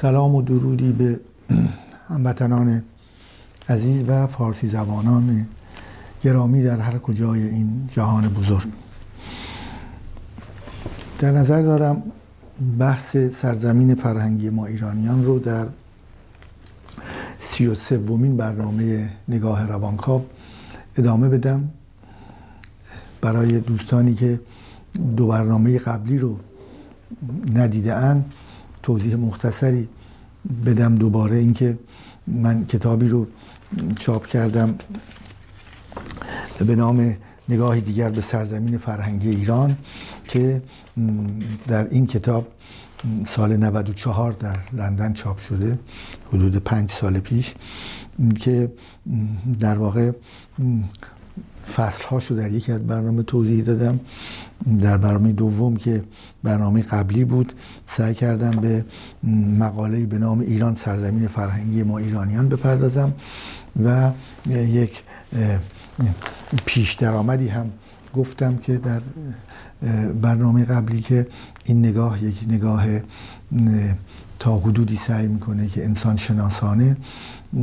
سلام و درودی به هموطنان عزیز و فارسی زبانان گرامی در هر کجای این جهان بزرگ. در نظر دارم بحث سرزمین فرهنگی ما ایرانیان رو در سی و سومین برنامه نگاه روانکاو ادامه بدم. برای دوستانی که دو برنامه قبلی رو ندیده اند توضیح مختصری بدم دوباره اینکه من کتابی رو چاپ کردم به نام نگاهی دیگر به سرزمین فرهنگی ایران که در این کتاب سال 94 در لندن چاپ شده حدود پنج سال پیش که در واقع فصل هاشو در یکی از برنامه توضیح دادم. در برنامه دوم که برنامه قبلی بود سعی کردم به مقاله به نام ایران سرزمین فرهنگی ما ایرانیان بپردازم و یک پیش درآمدی هم گفتم که در برنامه قبلی که این نگاه یک نگاه تا حدودی سعی می‌کنه که انسان شناسانه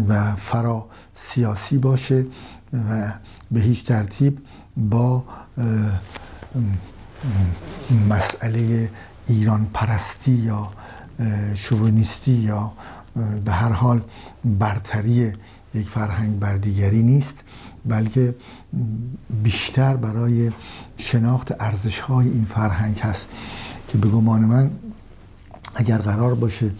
و فرا سیاسی باشه و به هیچ ترتیب با مسئله ایران پرستی یا شوونیستی یا به هر حال برتری یک فرهنگ بر دیگری نیست بلکه بیشتر برای شناخت ارزش های این فرهنگ هست که به گمان من اگر قرار باشه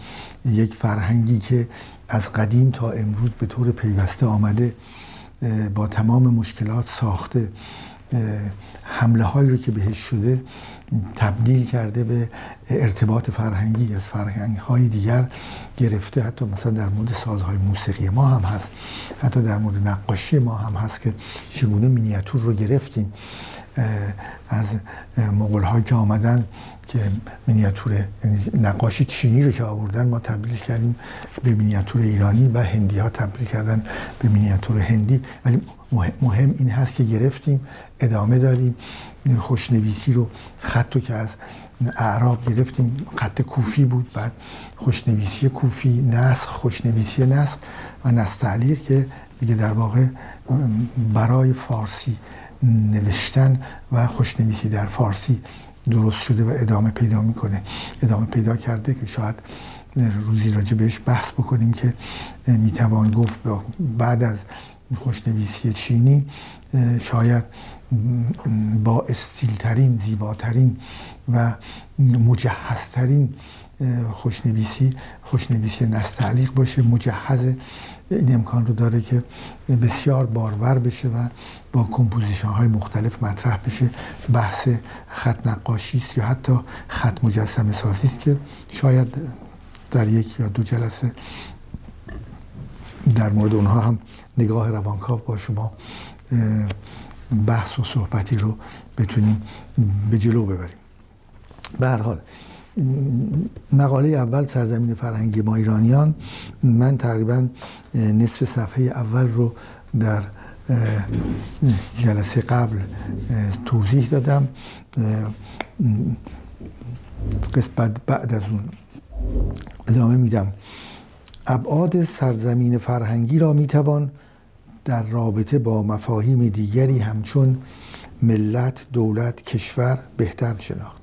یک فرهنگی که از قدیم تا امروز به طور پیوسته آمده با تمام مشکلات ساخته حمله هایی رو که بهش شده تبدیل کرده به ارتباط فرهنگی از فرهنگ های دیگر گرفته. حتی مثلا در مورد سازهای موسیقی ما هم هست. حتی در مورد نقاشی ما هم هست که چگونه مینیاتور رو گرفتیم. از مغول که آمدن که مینیاتور نقاشی چینی رو که آوردن ما تبدیل کردیم به مینیاتور ایرانی و هندی ها تبدیل کردن به مینیاتور هندی. ولی مهم این هست که گرفتیم ادامه دادیم. خوشنویسی رو خط رو که از اعراب گرفتیم خط کوفی بود. بعد خوشنویسی کوفی نسخ خوشنویسی نسخ و نستعلیق که دیگه در واقع برای فارسی نوشتن و خوشنویسی در فارسی درست شده و ادامه پیدا می‌کنه. ادامه پیدا کرده که شاید روزی راجع بهش بحث بکنیم که می‌توان گفت بعد از خوشنویسی چینی شاید با استیلترین زیباترین و مجهزترین خوشنویسی خوشنویسی نستعلیق باشه. مجهز این امکان رو داره که بسیار بارور بشه و با composition های مختلف مطرح بشه. بحث خط نقاشی است یا حتی خط مجسم سازی است که شاید در یک یا دو جلسه در مورد اونها هم نگاه روانکاو با شما بحث و صحبتی رو بتونیم به جلو ببریم. به هر حال مقاله اول سرزمین فرهنگی ما ایرانیان من تقریبا نصف صفحه اول رو در جلسه قبل توضیح دادم قسمت بعد از اون. ادامه میدم. ابعاد سرزمین فرهنگی را می‌توان در رابطه با مفاهیم دیگری همچون ملت، دولت، کشور بهتر شناخت.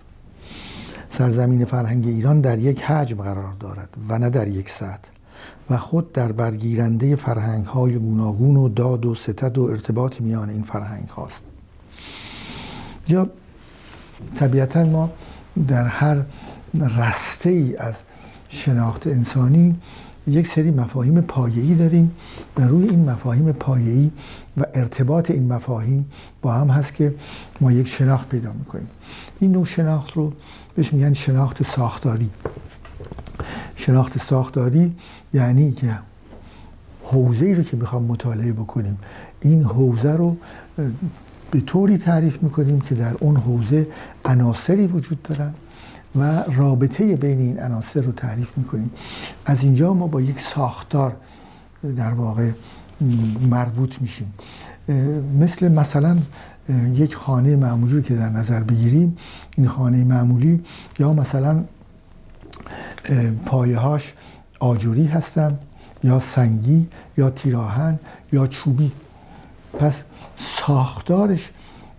سرزمین فرهنگ ایران در یک حجم قرار دارد و نه در یک سطح. و خود در برگیرنده فرهنگ های گوناگون و داد و ستد و ارتباط میان این فرهنگ هاست یا طبیعتا ما در هر رسته ای از شناخت انسانی یک سری مفاهیم پایه‌ای داریم و روی این مفاهیم پایه‌ای و ارتباط این مفاهیم با هم هست که ما یک شناخت پیدا می‌کنیم. این نوع شناخت رو بهش میگن شناخت ساختاری. شناخت ساختاری یعنی که حوزه ای رو که می‌خوام مطالعه بکنیم این حوزه رو به طوری تعریف می‌کنیم که در اون حوزه عناصری وجود دارن و رابطه بین این عناصر رو تعریف می‌کنیم. از اینجا ما با یک ساختار در واقع مربوط میشیم. مثل مثلا یک خانه معمولی که در نظر بگیریم این خانه معمولی یا مثلا پایهاش آجوری هستن یا سنگی یا تیراهن یا چوبی. پس ساختارش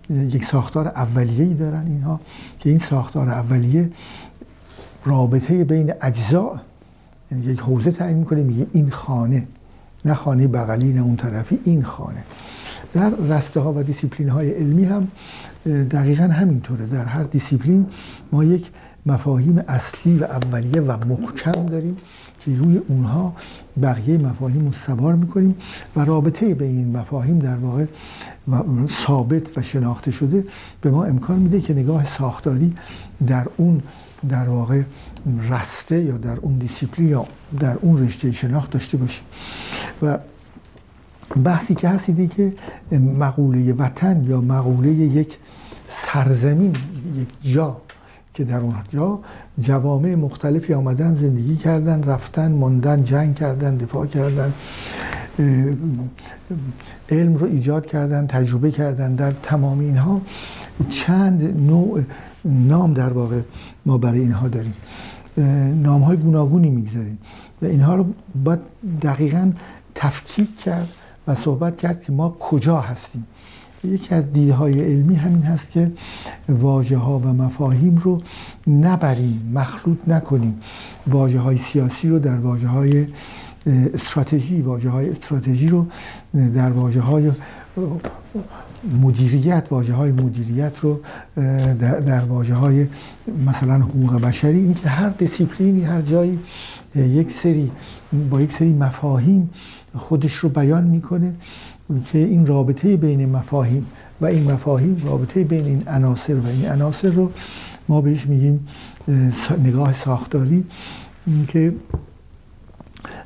یک ساختار اولیه‌ای دارن اینها که این ساختار اولیه رابطه بین اجزا یعنی یک حوزه تعیین می‌کنه میگه این خانه. نه خانه بغلی نه اون طرفی این خانه. در رشته ها و دیسیپلین های علمی هم دقیقا همینطوره. در هر دیسیپلین ما یک مفاهیم اصلی و اولیه و محکم داریم. که روی اونها بقیه مفاهیم رو سوار می‌کنیم و رابطه بین این مفاهیم در واقع ثابت و شناخته شده به ما امکان میده که نگاه ساختاری در اون در واقع رسته یا در اون دیسیپلین یا در اون رشته شناخت داشته باشیم. و بحثی که هست که مقوله وطن یا مقوله یک سرزمین یک جا که در اونجا جوامع مختلفی آمدن زندگی کردن رفتن ماندن جنگ کردن دفاع کردن علم رو ایجاد کردن تجربه کردن. در تمام اینها چند نوع نام در واقع ما برای اینها داریم. نام های گوناگونی می‌گذاریم و اینها رو باید دقیقا تفکیک کرد و صحبت کرد که ما کجا هستیم. یکی از دیدهای علمی همین هست که واجه ها و مفاهیم رو نبریم مخلوط نکنیم. واجه های سیاسی رو در واجه های استراتژی واجه های استراتژی رو در واجه های مدیریت واجه های مدیریت رو در, در واجه های مثلا حقوق بشری. این که هر دیسیپلینی هر جایی یک سری با یک سری مفاهیم خودش رو بیان می‌کنه. که این رابطه بین مفاهیم و این مفاهیم رابطه بین این عناصر و این عناصر رو ما بهش میگیم نگاه ساختاری که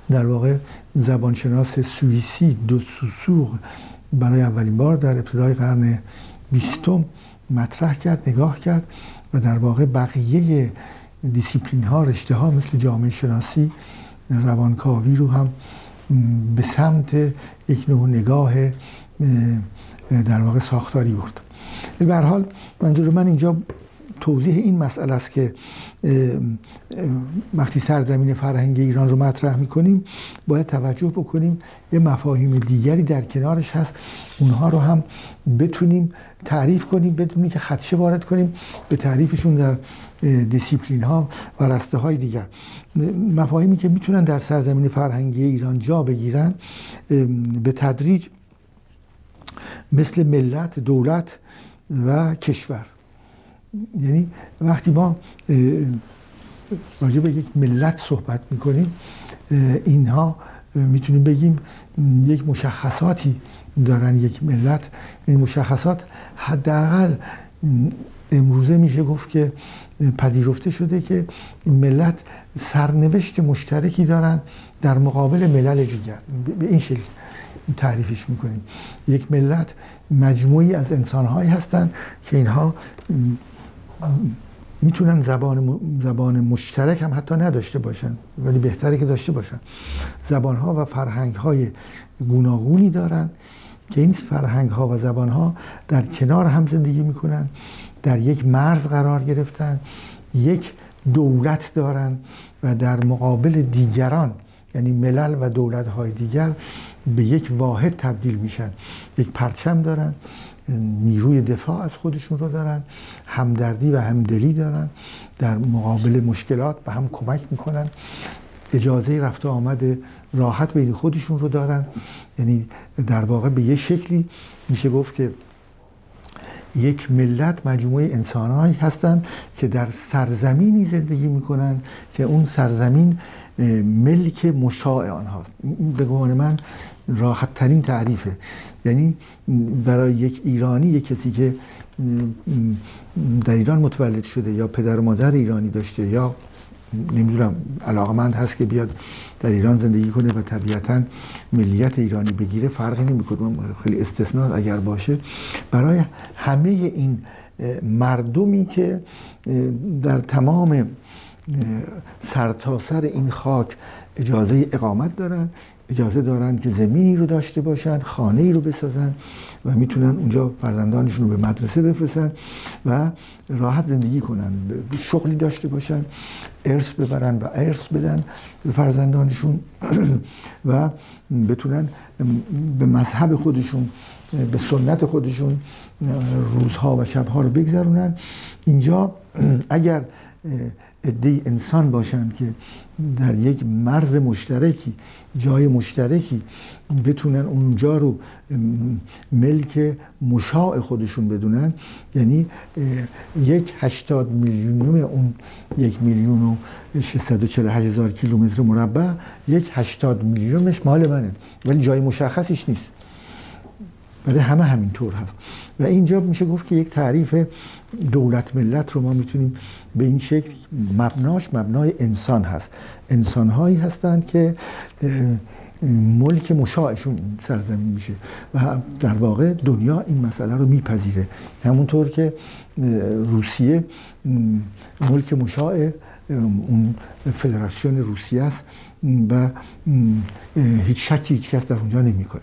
در واقع زبانشناس سوئیسی دو سوسوغ برای اولین بار در ابتدای قرن بیستم مطرح کرد نگاه کرد و در واقع بقیه دیسیپلین ها رشته ها مثل جامعه شناسی روانکاوی رو هم به سمت یک نوع نگاه در واقع ساختاری برد. به حال منظور من اینجا توضیح این مسئله است که وقتی سرزمین فرهنگ ایران رو مطرح می‌کنیم باید توجه بکنیم یه مفاهیم دیگری در کنارش هست. اونها رو هم بتونیم تعریف کنیم بدونیم که خدشه وارد کنیم به تعریفشون در دیسیپلین ها و رسته های دیگر. مفاهیمی که می‌تونن در سرزمین فرهنگی ایران جا بگیرن به تدریج مثل ملت دولت و کشور. یعنی وقتی ما راجع به یک ملت صحبت می‌کنیم اینها می‌تونیم بگیم یک مشخصاتی دارن یک ملت. این مشخصات حداقل امروزه میشه گفت که پذیرفته شده که ملت سرنوشت مشترکی دارن در مقابل ملل دیگر. به این شکل تعریفش می‌کنیم. یک ملت مجموعی از انسانهایی هستند که اینها می‌تونن زبان زبان مشترک هم حتی نداشته باشن ولی بهتره که داشته باشن. زبان ها و فرهنگ های گوناگونی دارن که این فرهنگ ها و زبان ها در کنار هم زندگی می‌کنن. در یک مرز قرار گرفتن یک دولت دارن و در مقابل دیگران یعنی ملل و دولت های دیگر به یک واحد تبدیل میشن. یک پرچم دارن نیروی دفاع از خودشون رو دارن همدردی و همدلی دارن در مقابل مشکلات به هم کمک می‌کنن. اجازه رفت آمد راحت بین خودشون رو دارن. یعنی در واقع به یه شکلی میشه گفت که یک ملت مجموعه انسانهایی هستند که در سرزمینی زندگی می‌کنن که اون سرزمین ملک مشاع آنهاست به گمان من راحت ترین تعریفه. یعنی برای یک ایرانی یک کسی که در ایران متولد شده یا پدر و مادر ایرانی داشته یا نمی‌دونم علاقمند هست که بیاد در ایران زندگی کنه و طبیعتا ملیت ایرانی بگیره فرقی نمی‌کنه. خیلی استثناء اگر باشه. برای همه این مردمی که در تمام سرتاسر سر این خاک اجازه اقامت دارن اجازه دارن که زمینی رو داشته باشن خانه ای رو بسازن و می‌تونن اونجا فرزندانشون رو به مدرسه بفرستن و راحت زندگی کنن. شغلی داشته باشن ارث ببرن و ارث بدن به فرزندانشون و بتونن به مذهب خودشون به سنت خودشون روزها و شبها رو بگذرونن. اینجا اگر عده انسان باشند که در یک مرز مشترکی جای مشترکی بتونن اونجا رو ملک مشاع خودشون بدونن. یعنی یک هشتاد میلیونم اون یک میلیون و 648 هزار کیلومتر مربع یک هشتاد میلیونش مال منه. ولی جای مشخصش نیست. ولی همه همینطور هست. و اینجا میشه گفت که یک تعریف دولت ملت رو ما می‌تونیم به این شکل مبناش مبنای انسان هست. انسان هایی هستند که ملک مشاعشون سرزمین میشه و در واقع دنیا این مسئله رو میپذیره. همونطور که روسیه ملک مشاع اون فدراسیون روسیه است و هیچ شکی هیچ کس در اونجا نمی‌کنه.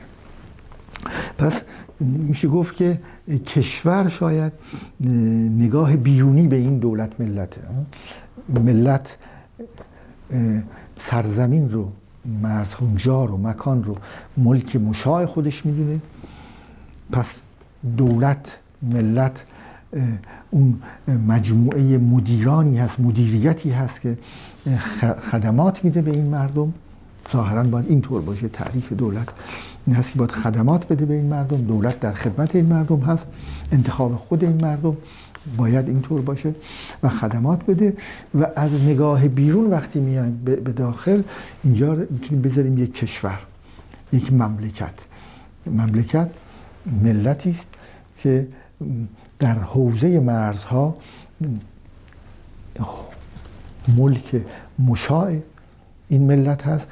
پس میشه گفت که کشور شاید نگاه بیرونی به این دولت ملته. ملت سرزمین رو مرز جار و مکان رو ملک مشاع خودش می‌دونه. پس دولت ملت اون مجموعه مدیرانی هست مدیریتی هست که خدمات میده به این مردم. ظاهرا باید اینطور باشه تعریف دولت این هست که باید خدمات بده به این مردم. دولت در خدمت این مردم هست انتخاب خود این مردم باید اینطور باشه و خدمات بده و از نگاه بیرون وقتی میایم به داخل اینجا می‌تونیم بذاریم یک کشور یک مملکت. مملکت ملتی است که در حوزه مرزها ملک مشاع این ملت هست.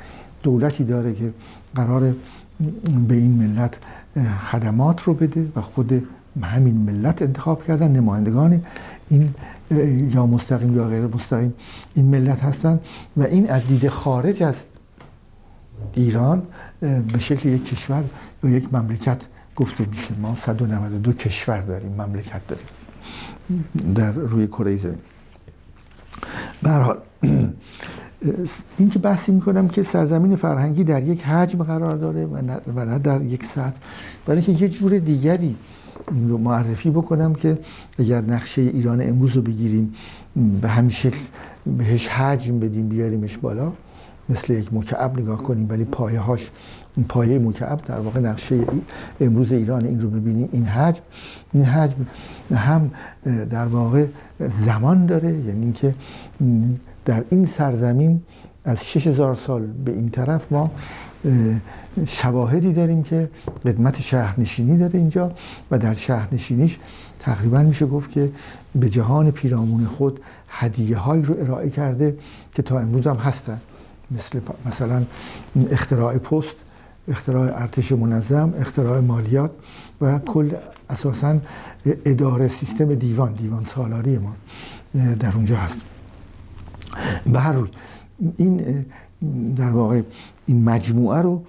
دولتی داره که قرار به این ملت خدمات رو بده و خود همین ملت انتخاب کردن نمایندگان این یا مستقیم یا غیر مستقیم این ملت هستن و این از دید خارج از ایران به شکل یک کشور یا یک مملکت گفته میشه. ما 192 کشور داریم مملکت داریم در روی کره زمین. به حال این که بحثی می‌کنم که سرزمین فرهنگی در یک حجم قرار داره و نه, در یک سطح. برای که یه جور دیگری این رو معرفی بکنم که اگر نقشه ایران امروز رو بگیریم به همین شکل بهش حجم بدیم بیاریمش بالا مثل یک مکعب نگاه کنیم ولی پایه هاش پایه مکعب در واقع نقشه امروز ایران این رو ببینیم این حجم. این حجم هم در واقع زمان داره. یعنی اینکه در این سرزمین از 6000 سال به این طرف ما شواهدی داریم که قدمت شهرنشینی داره اینجا و در شهرنشینیش تقریبا میشه گفت که به جهان پیرامون خود هدیه های رو ارائه کرده که تا امروز هم هستن. مثل مثلا اختراع پست اختراع ارتش منظم اختراع مالیات و کل اساسا اداره سیستم دیوان دیوان سالاری ما در اونجا هست. به هر روی این در واقع این مجموعه رو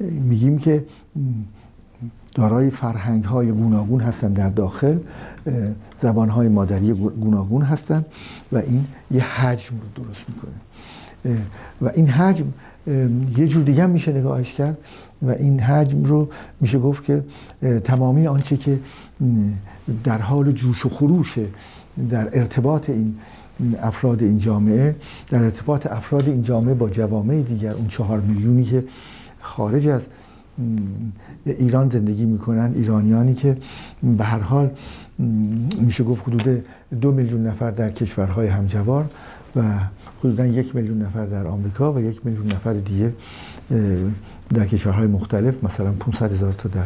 میگیم که دارای فرهنگ های گوناگون هستند در داخل زبان های مادری گوناگون هستند و این یه حجم رو درست می‌کنه. و این حجم یه جور دیگه هم میشه نگاهش کرد و این حجم رو میشه گفت که تمامی آنچه که در حال جوش و خروشه در ارتباط این افراد این جامعه در ارتباط افراد این جامعه با جوامع دیگر اون چهار میلیونی که خارج از ایران زندگی می‌کنن ایرانیانی که به هر حال میشه گفت حدود دو میلیون نفر در کشورهای همجوار و حدودا یک میلیون نفر در آمریکا و یک میلیون نفر دیگه در کشورهای مختلف مثلا 500 هزار تا در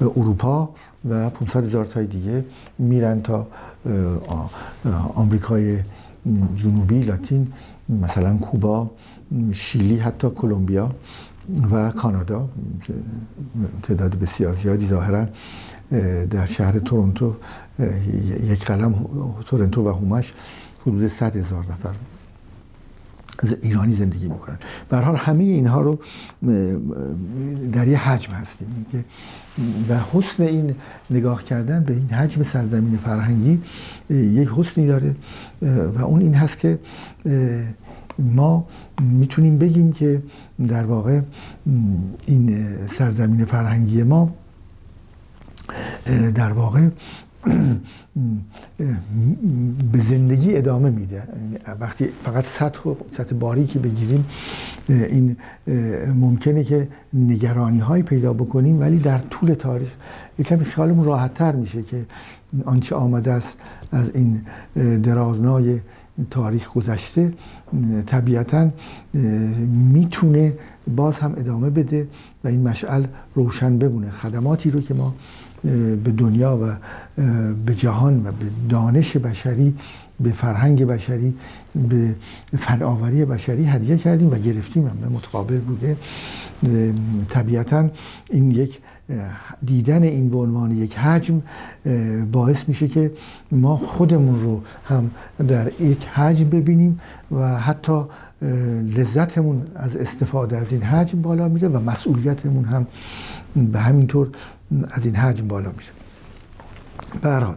اروپا و 500 هزار تای دیگه میرن تا آمریکای جنوبی لاتین مثلا کوبا شیلی حتی کلمبیا و کانادا تعداد بسیار زیادی ظاهرا در شهر تورنتو یک قلم تورنتو و هومش حدود 100 هزار نفر. ایرانی زندگی می‌کنن به حال همه اینها رو در یه حجم هستیم. و حسن این نگاه کردن به این حجم سرزمین فرهنگی یک حسنی داره. و اون این هست که ما می‌تونیم بگیم که در واقع این سرزمین فرهنگی ما در واقع به زندگی ادامه میده. وقتی فقط سطح سطح باریکی بگیریم این ممکنه که نگرانی های پیدا بکنیم ولی در طول تاریخ یکم خیالمون راحت تر میشه که آنچه آمده است از این درازنای تاریخ گذشته طبیعتا می‌تونه باز هم ادامه بده و این مشعل روشن بمونه. خدماتی رو که ما به دنیا و به جهان و به دانش بشری به فرهنگ بشری به فناوری بشری هدیه کردیم و گرفتیم. هم متقابل بوده. طبیعتا این یک دیدن این به عنوان یک حجم باعث میشه که ما خودمون رو هم در یک حجم ببینیم و حتی لذتمون از استفاده از این حجم بالا میره و مسئولیتمون هم به همین طور از این حجم بالا میشه برحال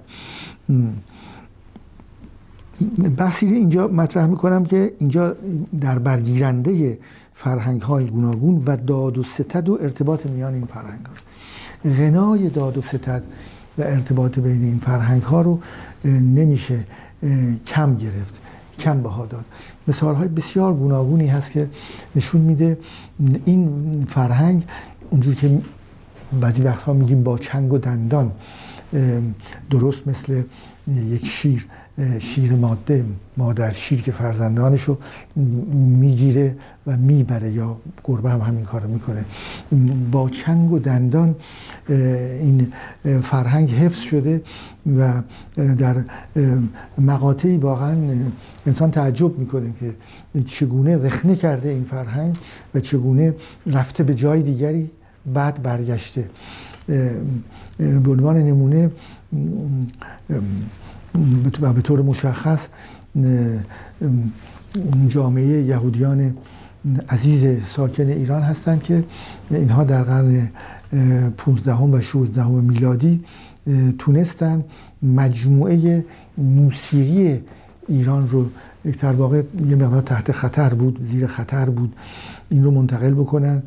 بحثی اینجا مطرح می‌کنم که اینجا در برگیرنده فرهنگ های گوناگون و داد و ستد و ارتباط میان این فرهنگ ها غنای داد و ستد و ارتباط بین این فرهنگ ها رو نمیشه کم گرفت کم بها داد. مثال های بسیار گوناگونی هست که نشون میده این فرهنگ اونجور که بعضی وقتها میگیم با چنگ و دندان درست مثل یک شیر شیر ماده مادر شیر که فرزندانش رو می‌گیره و می‌بره یا گربه هم همین کار می‌کنه. با چنگ و دندان این فرهنگ حفظ شده و در مقاطعی واقعا انسان تعجب می‌کنه که چگونه رخنه کرده این فرهنگ و چگونه رفته به جای دیگری بعد برگشته. به عنوان نمونه و به طور مشخص جامعه یهودیان عزیز ساکن ایران هستند که اینها در قرن 15 و 16 میلادی تونستن مجموعه موسیقی ایران رو در واقع یه مقدار تحت خطر بود زیر خطر بود این رو منتقل بکنن.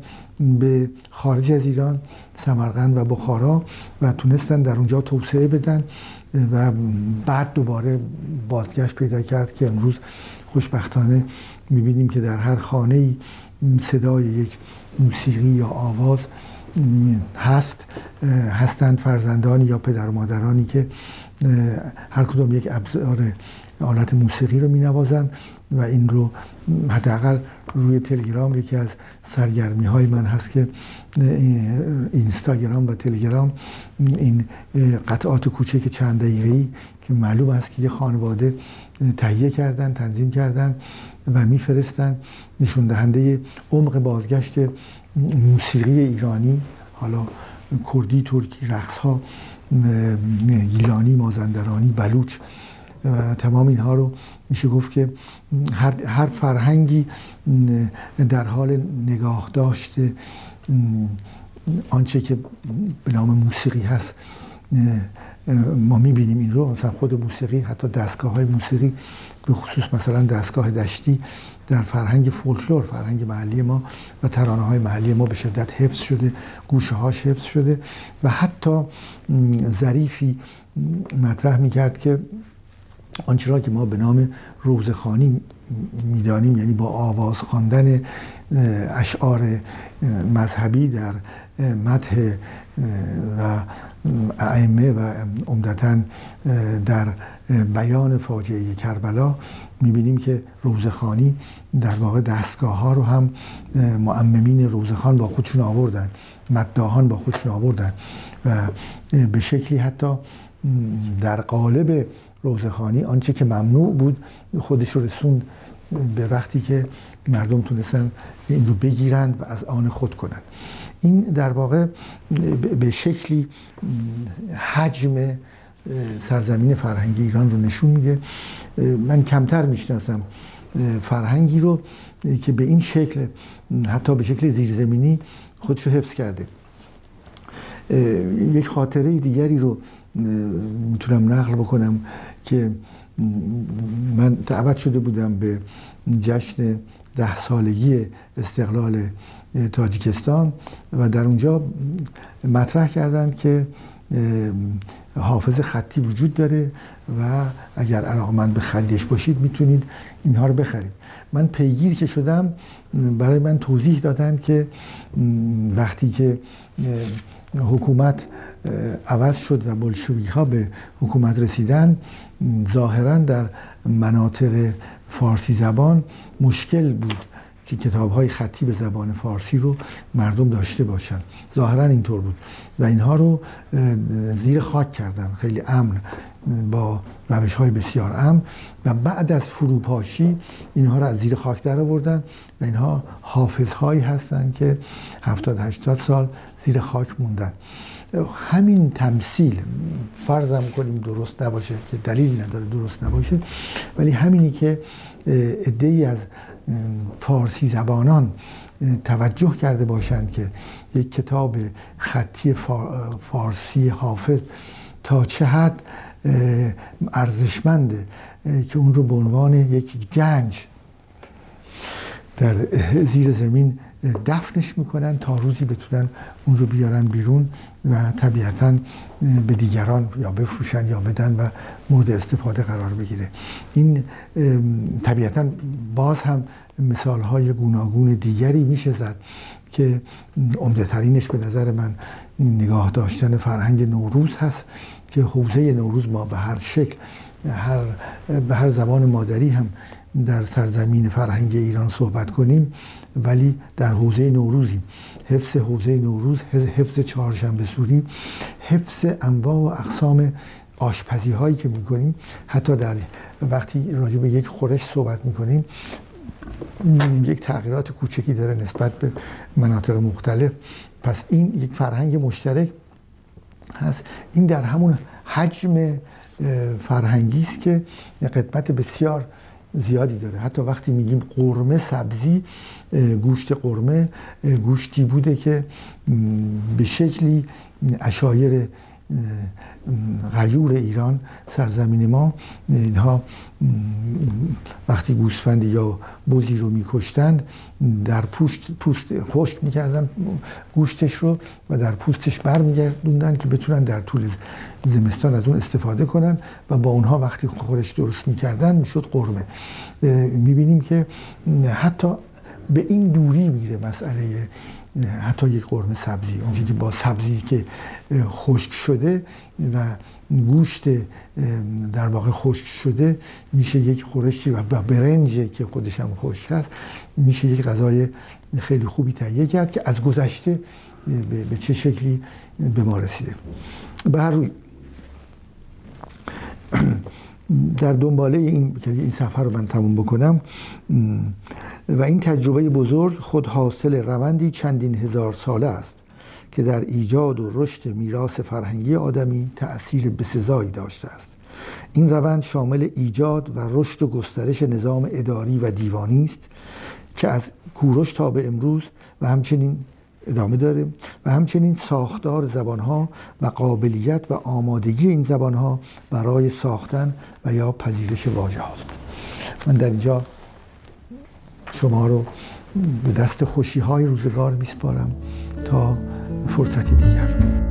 به خارج از ایران سمرقند و بخارا و تونستن در اونجا توسعه بدن و بعد دوباره بازگشت پیدا کرد که امروز خوشبختانه می‌بینیم که در هر خانه صدای یک موسیقی یا آواز هست هستند فرزندانی یا پدر و مادرانی که هر کدوم یک ابزار آلت موسیقی رو مینوازند و این رو حداقل روی تلگرام یکی از سرگرمی های من هست که اینستاگرام و تلگرام این قطعات کوچک چند دقیقه‌ای که معلوم است که یه خانواده تهیه کردن تنظیم کردن و میفرستن نشون دهنده عمق بازگشت موسیقی ایرانی حالا کردی ترکی رقص ها گیلانی مازندرانی بلوچ و تمام اینها رو میشه گفت که هر, هر فرهنگی در حال نگاه داشته آنچه که به نام موسیقی هست ما می‌بینیم این رو. مثلا خود موسیقی حتی دستگاه های موسیقی به خصوص مثلا دستگاه دشتی در فرهنگ فولکلور فرهنگ محلی ما و ترانه های محلی ما به شدت حفظ شده گوشه هاش حفظ شده و حتی ظریفی مطرح می‌کرد که آنچه را که ما به نام روزخانی می‌دانیم یعنی با آواز خواندن اشعار مذهبی در متح و ائمه و عمدتا در بیان فاجعه کربلا می‌بینیم که روزخانی در واقع دستگاه ها رو هم معممین روزخان با خودشون آوردن مداهان با خودشون آوردن و به شکلی حتی در قالب روزخانی. آنچه که ممنوع بود خودش رو رسوند به وقتی که مردم تونستن این رو بگیرند و از آن خود کنند. این در واقع به شکلی حجم سرزمین فرهنگی ایران رو نشون میده. من کمتر می‌شناسم فرهنگی رو که به این شکل حتی به شکل زیرزمینی خودشو حفظ کرده. یک خاطره دیگری رو می‌تونم نقل بکنم. که من دعوت شده بودم به جشن ده سالگی استقلال تاجیکستان و در اونجا مطرح کردند که حافظ خطی وجود داره و اگر علاقمند به خریدش باشید می‌تونید اینها رو بخرید. من پیگیر که شدم برای من توضیح دادن که وقتی که حکومت عوض شد و بلشویک ها به حکومت رسیدن. ظاهرا در مناطق فارسی زبان مشکل بود که کتاب های خطی به زبان فارسی رو مردم داشته باشند ظاهرا اینطور بود و اینها رو زیر خاک کردن. خیلی امن با روش های بسیار امن و بعد از فروپاشی اینها رو از زیر خاک در آوردن و اینها حافظ هایی هستند که 70 80 سال زیر خاک موندن. همین تمثیل فرضم کنیم درست نباشه که دلیلی نداره درست نباشه ولی همینی که ای از فارسی زبانان توجه کرده باشند که یک کتاب خطی فارسی حافظ تا چه حد ارزشمنده که اون رو به عنوان یک گنج در زیر زمین دفنش می‌کنن تا روزی بتونن اون رو بیارن بیرون و طبیعتا به دیگران یا بفروشن یا بدن و مورد استفاده قرار بگیره. این طبیعتا باز هم مثال های گوناگون دیگری میشه زد که عمده ترینش به نظر من نگاه داشتن فرهنگ نوروز هست که حوزه نوروز ما به هر شکل هر به هر زبان مادری هم در سرزمین فرهنگ ایران صحبت کنیم ولی در حوزه نوروزیم حفظ حوزه نوروز حفظ چهارشنبه سوری حفظ انواع و اقسام آشپزی هایی که می‌کنیم. حتی در وقتی راجع به یک خورش صحبت می‌کنیم یک تغییرات کوچکی داره نسبت به مناطق مختلف. پس این یک فرهنگ مشترک هست. این در همون حجم فرهنگی است که قدمت بسیار زیادی داره. حتی وقتی میگیم قرمه سبزی گوشت قرمه گوشتی بوده که به شکلی اشایر غیور ایران سرزمین ما اینها وقتی گوسفندی یا بزی رو میکشتند در پوست پوست خشک می‌کردن گوشتش رو و در پوستش برمیگردوندن که بتونن در طول زمستان از اون استفاده کنن و با اونها وقتی خورش درست می‌کردن می‌شد قرمه. می‌بینیم که حتی به این دوری میره مسئله حتی یک قرمه سبزی اونجایی که با سبزی که خشک شده و گوشت در واقع خشک شده میشه یک خورشی و برنج که خودش هم خشک هست میشه یک غذای خیلی خوبی تهیه کرد که از گذشته به چه شکلی به ما رسیده. به هر روی در دنباله این این سفر رو من تموم بکنم و این تجربه بزرگ خود حاصل روندی چندین هزار ساله است که در ایجاد و رشد میراث فرهنگی آدمی تأثیر بسزایی داشته است. این روند شامل ایجاد و رشد و گسترش نظام اداری و دیوانی است که از کوروش تا به امروز و همچنین ادامه داره و همچنین ساختار زبانها و قابلیت و آمادگی این زبانها برای ساختن و یا پذیرش واژه هاست من در اینجا شما رو به دست خوشی های روزگار میسپارم تا فرصتی دیگر.